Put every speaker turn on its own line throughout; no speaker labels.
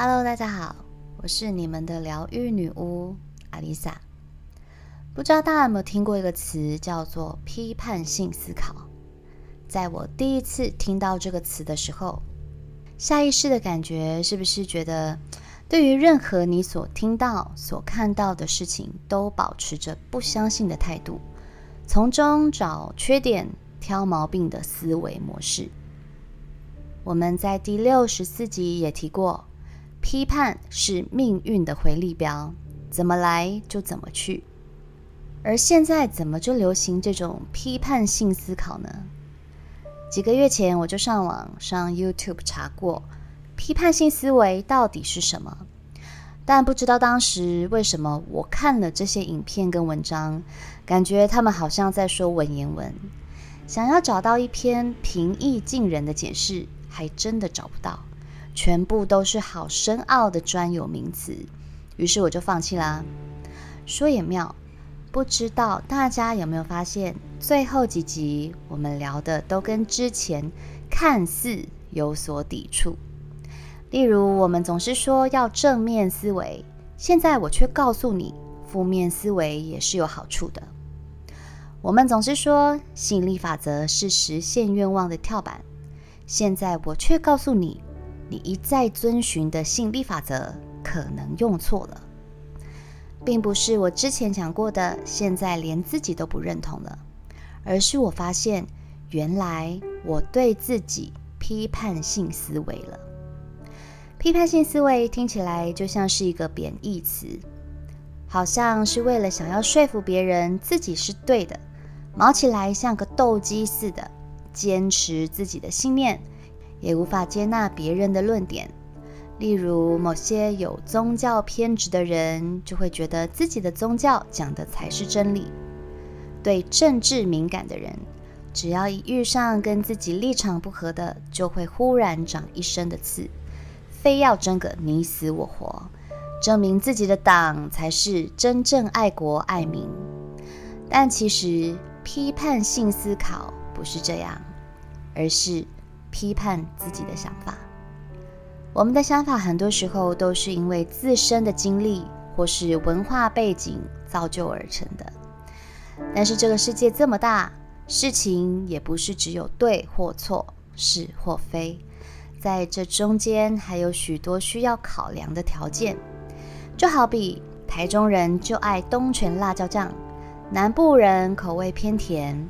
Hello，大家好，我是你们的疗愈女巫阿丽萨。不知道大家有没有听过一个词叫做批判性思考？在我第一次听到这个词的时候，下意识的感觉是不是觉得，对于任何你所听到、所看到的事情，都保持着不相信的态度，从中找缺点、挑毛病的思维模式？我们在第六十四集也提过。批判是命运的回力镖，怎么来就怎么去。而现在怎么就流行这种批判性思考呢？几个月前我就上网上 YouTube 查过，批判性思维到底是什么？但不知道当时为什么我看了这些影片跟文章，感觉他们好像在说文言文，想要找到一篇平易近人的解释，还真的找不到。全部都是好深奥的专有名词，于是我就放弃啦。说也妙，不知道大家有没有发现，最后几集我们聊的都跟之前看似有所抵触。例如，我们总是说要正面思维，现在我却告诉你，负面思维也是有好处的。我们总是说吸引力法则是实现愿望的跳板，现在我却告诉你。你一再遵循的吸引力法则可能用错了，并不是我之前讲过的，现在连自己都不认同了，而是我发现原来我对自己批判性思维了。批判性思维听起来就像是一个贬义词，好像是为了想要说服别人自己是对的，毛起来像个斗鸡似的，坚持自己的信念。也无法接纳别人的论点，例如某些有宗教偏执的人，就会觉得自己的宗教讲的才是真理；对政治敏感的人，只要一遇上跟自己立场不合的，就会忽然长一身的刺，非要争个你死我活，证明自己的党才是真正爱国爱民。但其实批判性思考不是这样，而是。批判自己的想法，我们的想法很多时候都是因为自身的经历或是文化背景造就而成的。但是这个世界这么大，事情也不是只有对或错、是或非，在这中间还有许多需要考量的条件。就好比台中人就爱东泉辣椒酱，南部人口味偏甜。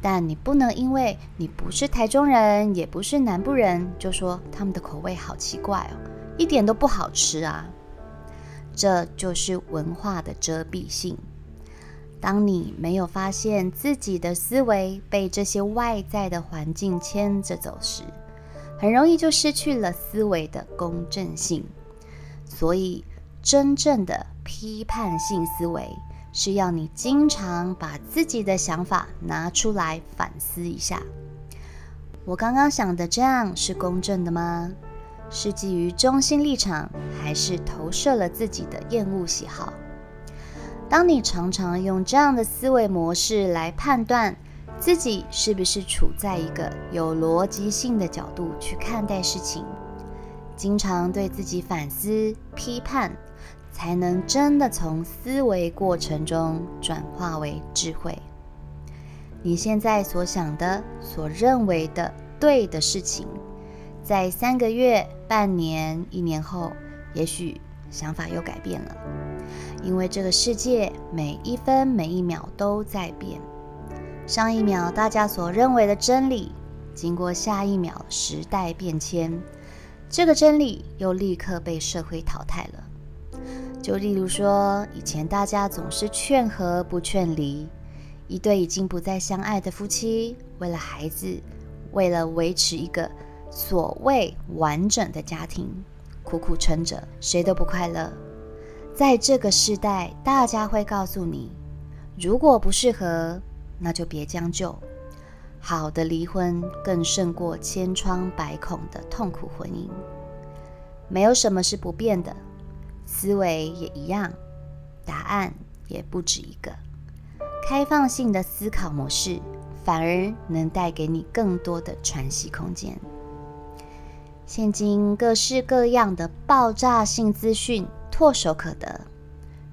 但你不能因为你不是台中人，也不是南部人，就说他们的口味好奇怪哦，一点都不好吃啊。这就是文化的遮蔽性。当你没有发现自己的思维被这些外在的环境牵着走时，很容易就失去了思维的公正性。所以，真正的批判性思维。是要你经常把自己的想法拿出来反思一下。我刚刚想的这样是公正的吗？是基于中心立场，还是投射了自己的厌恶喜好？当你常常用这样的思维模式来判断自己是不是处在一个有逻辑性的角度去看待事情，经常对自己反思批判。才能真的从思维过程中转化为智慧。你现在所想的、所认为的对的事情，在三个月、半年、一年后，也许想法又改变了。因为这个世界每一分每一秒都在变。上一秒大家所认为的真理，经过下一秒时代变迁，这个真理又立刻被社会淘汰了。就例如说，以前大家总是劝和不劝离，一对已经不再相爱的夫妻，为了孩子，为了维持一个所谓完整的家庭，苦苦撑着，谁都不快乐。在这个时代，大家会告诉你，如果不适合，那就别将就。好的离婚更胜过千疮百孔的痛苦婚姻。没有什么是不变的。思维也一样，答案也不止一个。开放性的思考模式反而能带给你更多的喘息空间。现今各式各样的爆炸性资讯唾手可得，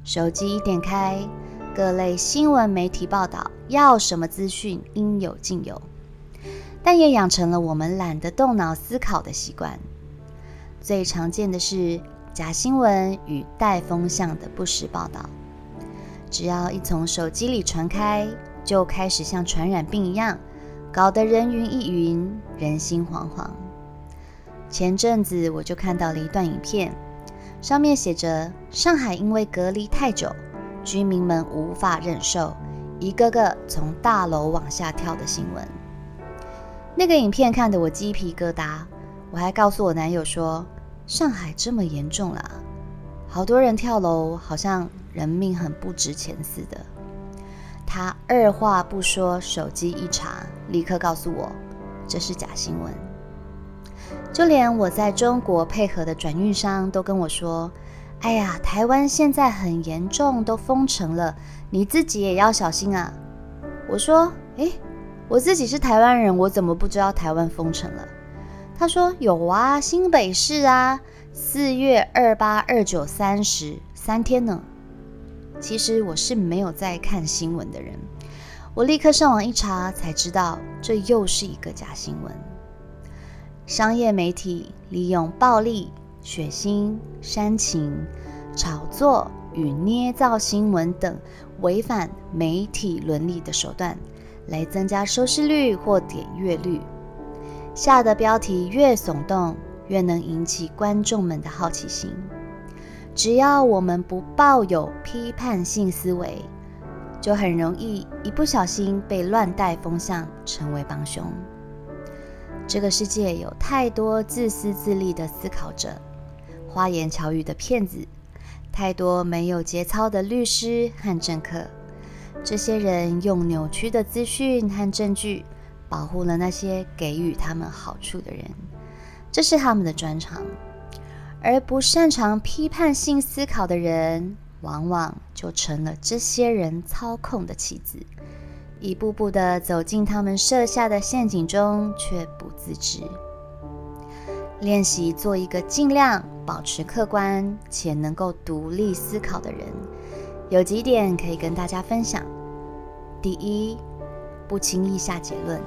手机一点开，各类新闻媒体报道要什么资讯应有尽有，但也养成了我们懒得动脑思考的习惯。最常见的是假新闻与带风向的不实报道，只要一从手机里传开，就开始像传染病一样，搞得人云亦云，人心惶惶。前阵子我就看到了一段影片，上面写着上海因为隔离太久，居民们无法忍受，一个个从大楼往下跳的新闻。那个影片看得我鸡皮疙瘩，我还告诉我男友说，上海这么严重了，好多人跳楼，好像人命很不值钱似的。他二话不说，手机一查，立刻告诉我这是假新闻。就连我在中国配合的转运商都跟我说：“哎呀，台湾现在很严重，都封城了，你自己也要小心啊。”我说：“诶，我自己是台湾人，我怎么不知道台湾封城了？”他说：“有啊，新北市啊，四月二八、二九、三十三天呢。”其实我是没有在看新闻的人，我立刻上网一查，才知道这又是一个假新闻。商业媒体利用暴力、血腥、煽情、炒作与捏造新闻等违反媒体伦理的手段，来增加收视率或点阅率。下的标题越耸动，越能引起观众们的好奇心。只要我们不抱有批判性思维，就很容易一不小心被乱带风向，成为帮凶。这个世界有太多自私自利的思考者，花言巧语的骗子，太多没有节操的律师和政客。这些人用扭曲的资讯和证据保护了那些给予他们好处的人，这是他们的专长。而不擅长批判性思考的人，往往就成了这些人操控的棋子。一步步地走进他们设下的陷阱中，却不自知。练习做一个尽量保持客观且能够独立思考的人，有几点可以跟大家分享。第一，不轻易下结论，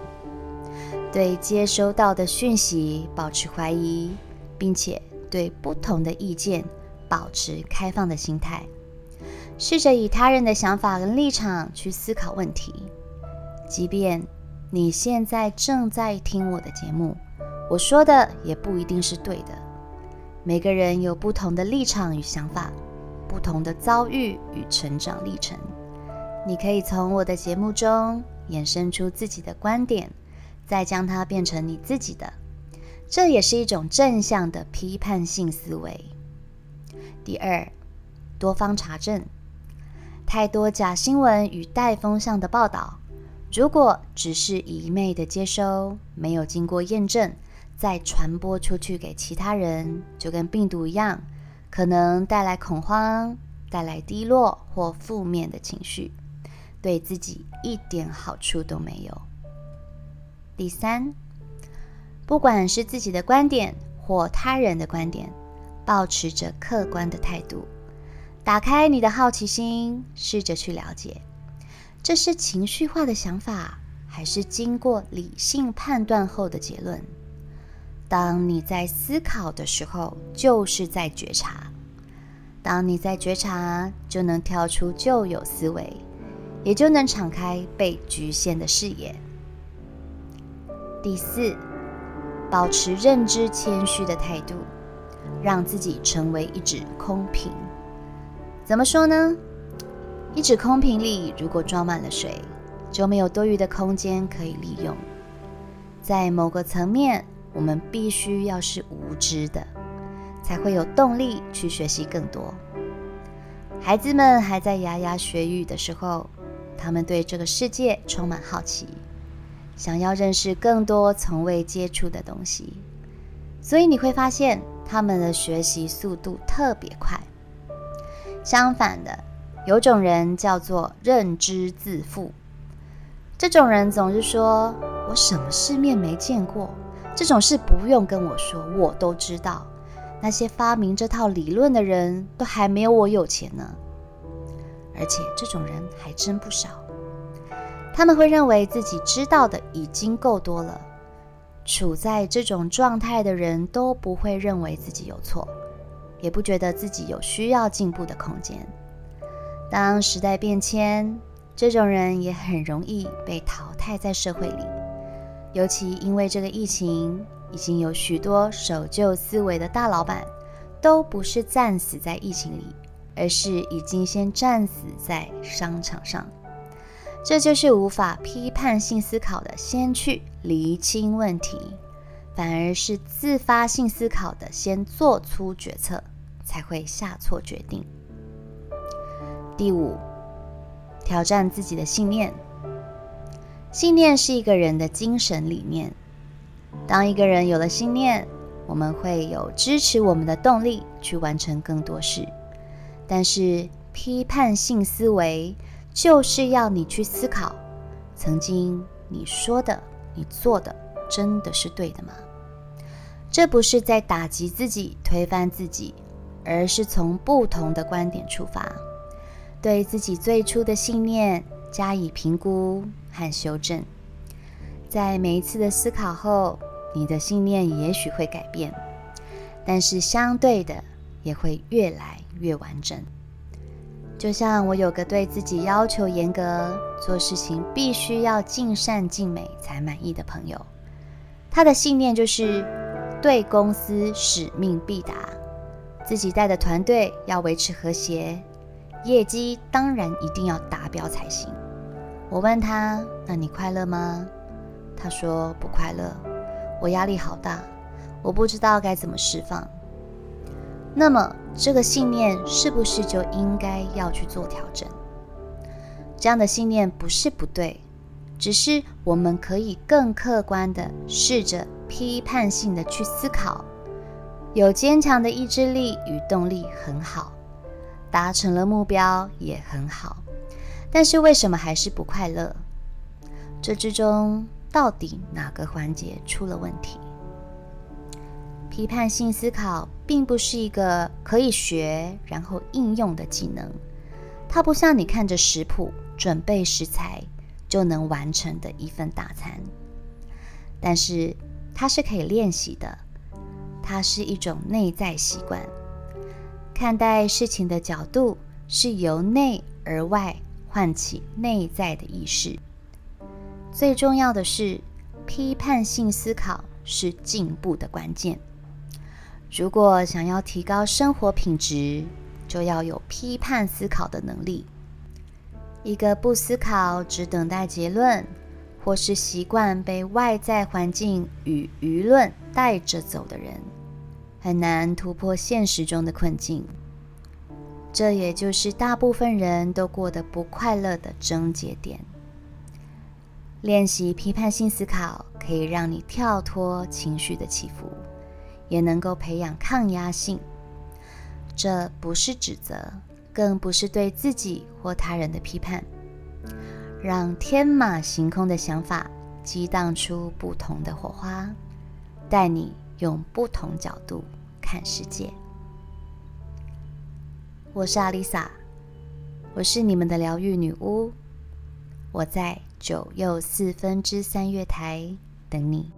对接收到的讯息保持怀疑，并且对不同的意见保持开放的心态，试着以他人的想法跟立场去思考问题。即便你现在正在听我的节目，我说的也不一定是对的。每个人有不同的立场与想法，不同的遭遇与成长历程。你可以从我的节目中衍生出自己的观点，再将它变成你自己的，这也是一种正向的批判性思维。第二，多方查证，太多假新闻与带风向的报道。如果只是一昧的接收，没有经过验证，再传播出去给其他人，就跟病毒一样，可能带来恐慌、带来低落或负面的情绪，对自己一点好处都没有。第三，不管是自己的观点或他人的观点，保持着客观的态度，打开你的好奇心，试着去了解。这是情绪化的想法，还是经过理性判断后的结论？当你在思考的时候，就是在觉察；当你在觉察，就能跳出旧有思维，也就能敞开被局限的视野。第四，保持认知谦虚的态度，让自己成为一纸空瓶。怎么说呢？一纸空瓶里，如果装满了水，就没有多余的空间可以利用。在某个层面，我们必须要是无知的，才会有动力去学习更多。孩子们还在牙牙学语的时候，他们对这个世界充满好奇，想要认识更多从未接触的东西，所以你会发现他们的学习速度特别快。相反的，有种人叫做认知自负，这种人总是说：“我什么世面没见过，这种事不用跟我说，我都知道。那些发明这套理论的人都还没有我有钱呢。而且这种人还真不少。他们会认为自己知道的已经够多了。处在这种状态的人都不会认为自己有错，也不觉得自己有需要进步的空间。当时代变迁，这种人也很容易被淘汰在社会里。尤其因为这个疫情，已经有许多守旧思维的大老板，都不是战死在疫情里，而是已经先战死在商场上。这就是无法批判性思考的先去厘清问题，反而是自发性思考的先做出决策，才会下错决定。第五，挑战自己的信念。信念是一个人的精神理念。当一个人有了信念，我们会有支持我们的动力去完成更多事。但是批判性思维就是要你去思考，曾经你说的、你做的真的是对的吗？这不是在打击自己、推翻自己，而是从不同的观点出发，对自己最初的信念加以评估和修正，在每一次的思考后，你的信念也许会改变，但是相对的也会越来越完整。就像我有个对自己要求严格、做事情必须要尽善尽美才满意的朋友，他的信念就是对公司使命必达，自己带的团队要维持和谐，业绩当然一定要达标才行。我问他：“那你快乐吗？”他说：“不快乐，我压力好大，我不知道该怎么释放。”那么，这个信念是不是就应该要去做调整？这样的信念不是不对，只是我们可以更客观的试着批判性地去思考。有坚强的意志力与动力很好，达成了目标也很好。但是为什么还是不快乐？这之中到底哪个环节出了问题？批判性思考并不是一个可以学然后应用的技能，它不像你看着食谱准备食材就能完成的一份大餐，但是它是可以练习的，它是一种内在习惯，看待事情的角度是由内而外。唤起内在的意识。最重要的是，批判性思考是进步的关键。如果想要提高生活品质，就要有批判思考的能力。一个不思考、只等待结论，或是习惯被外在环境与舆论带着走的人，很难突破现实中的困境。这也就是大部分人都过得不快乐的症结点。练习批判性思考，可以让你跳脱情绪的起伏，也能够培养抗压性。这不是指责，更不是对自己或他人的批判。让天马行空的想法激荡出不同的火花，带你用不同角度看世界。我是阿丽萨，我是你们的疗愈女巫，我在九又四分之三月台等你。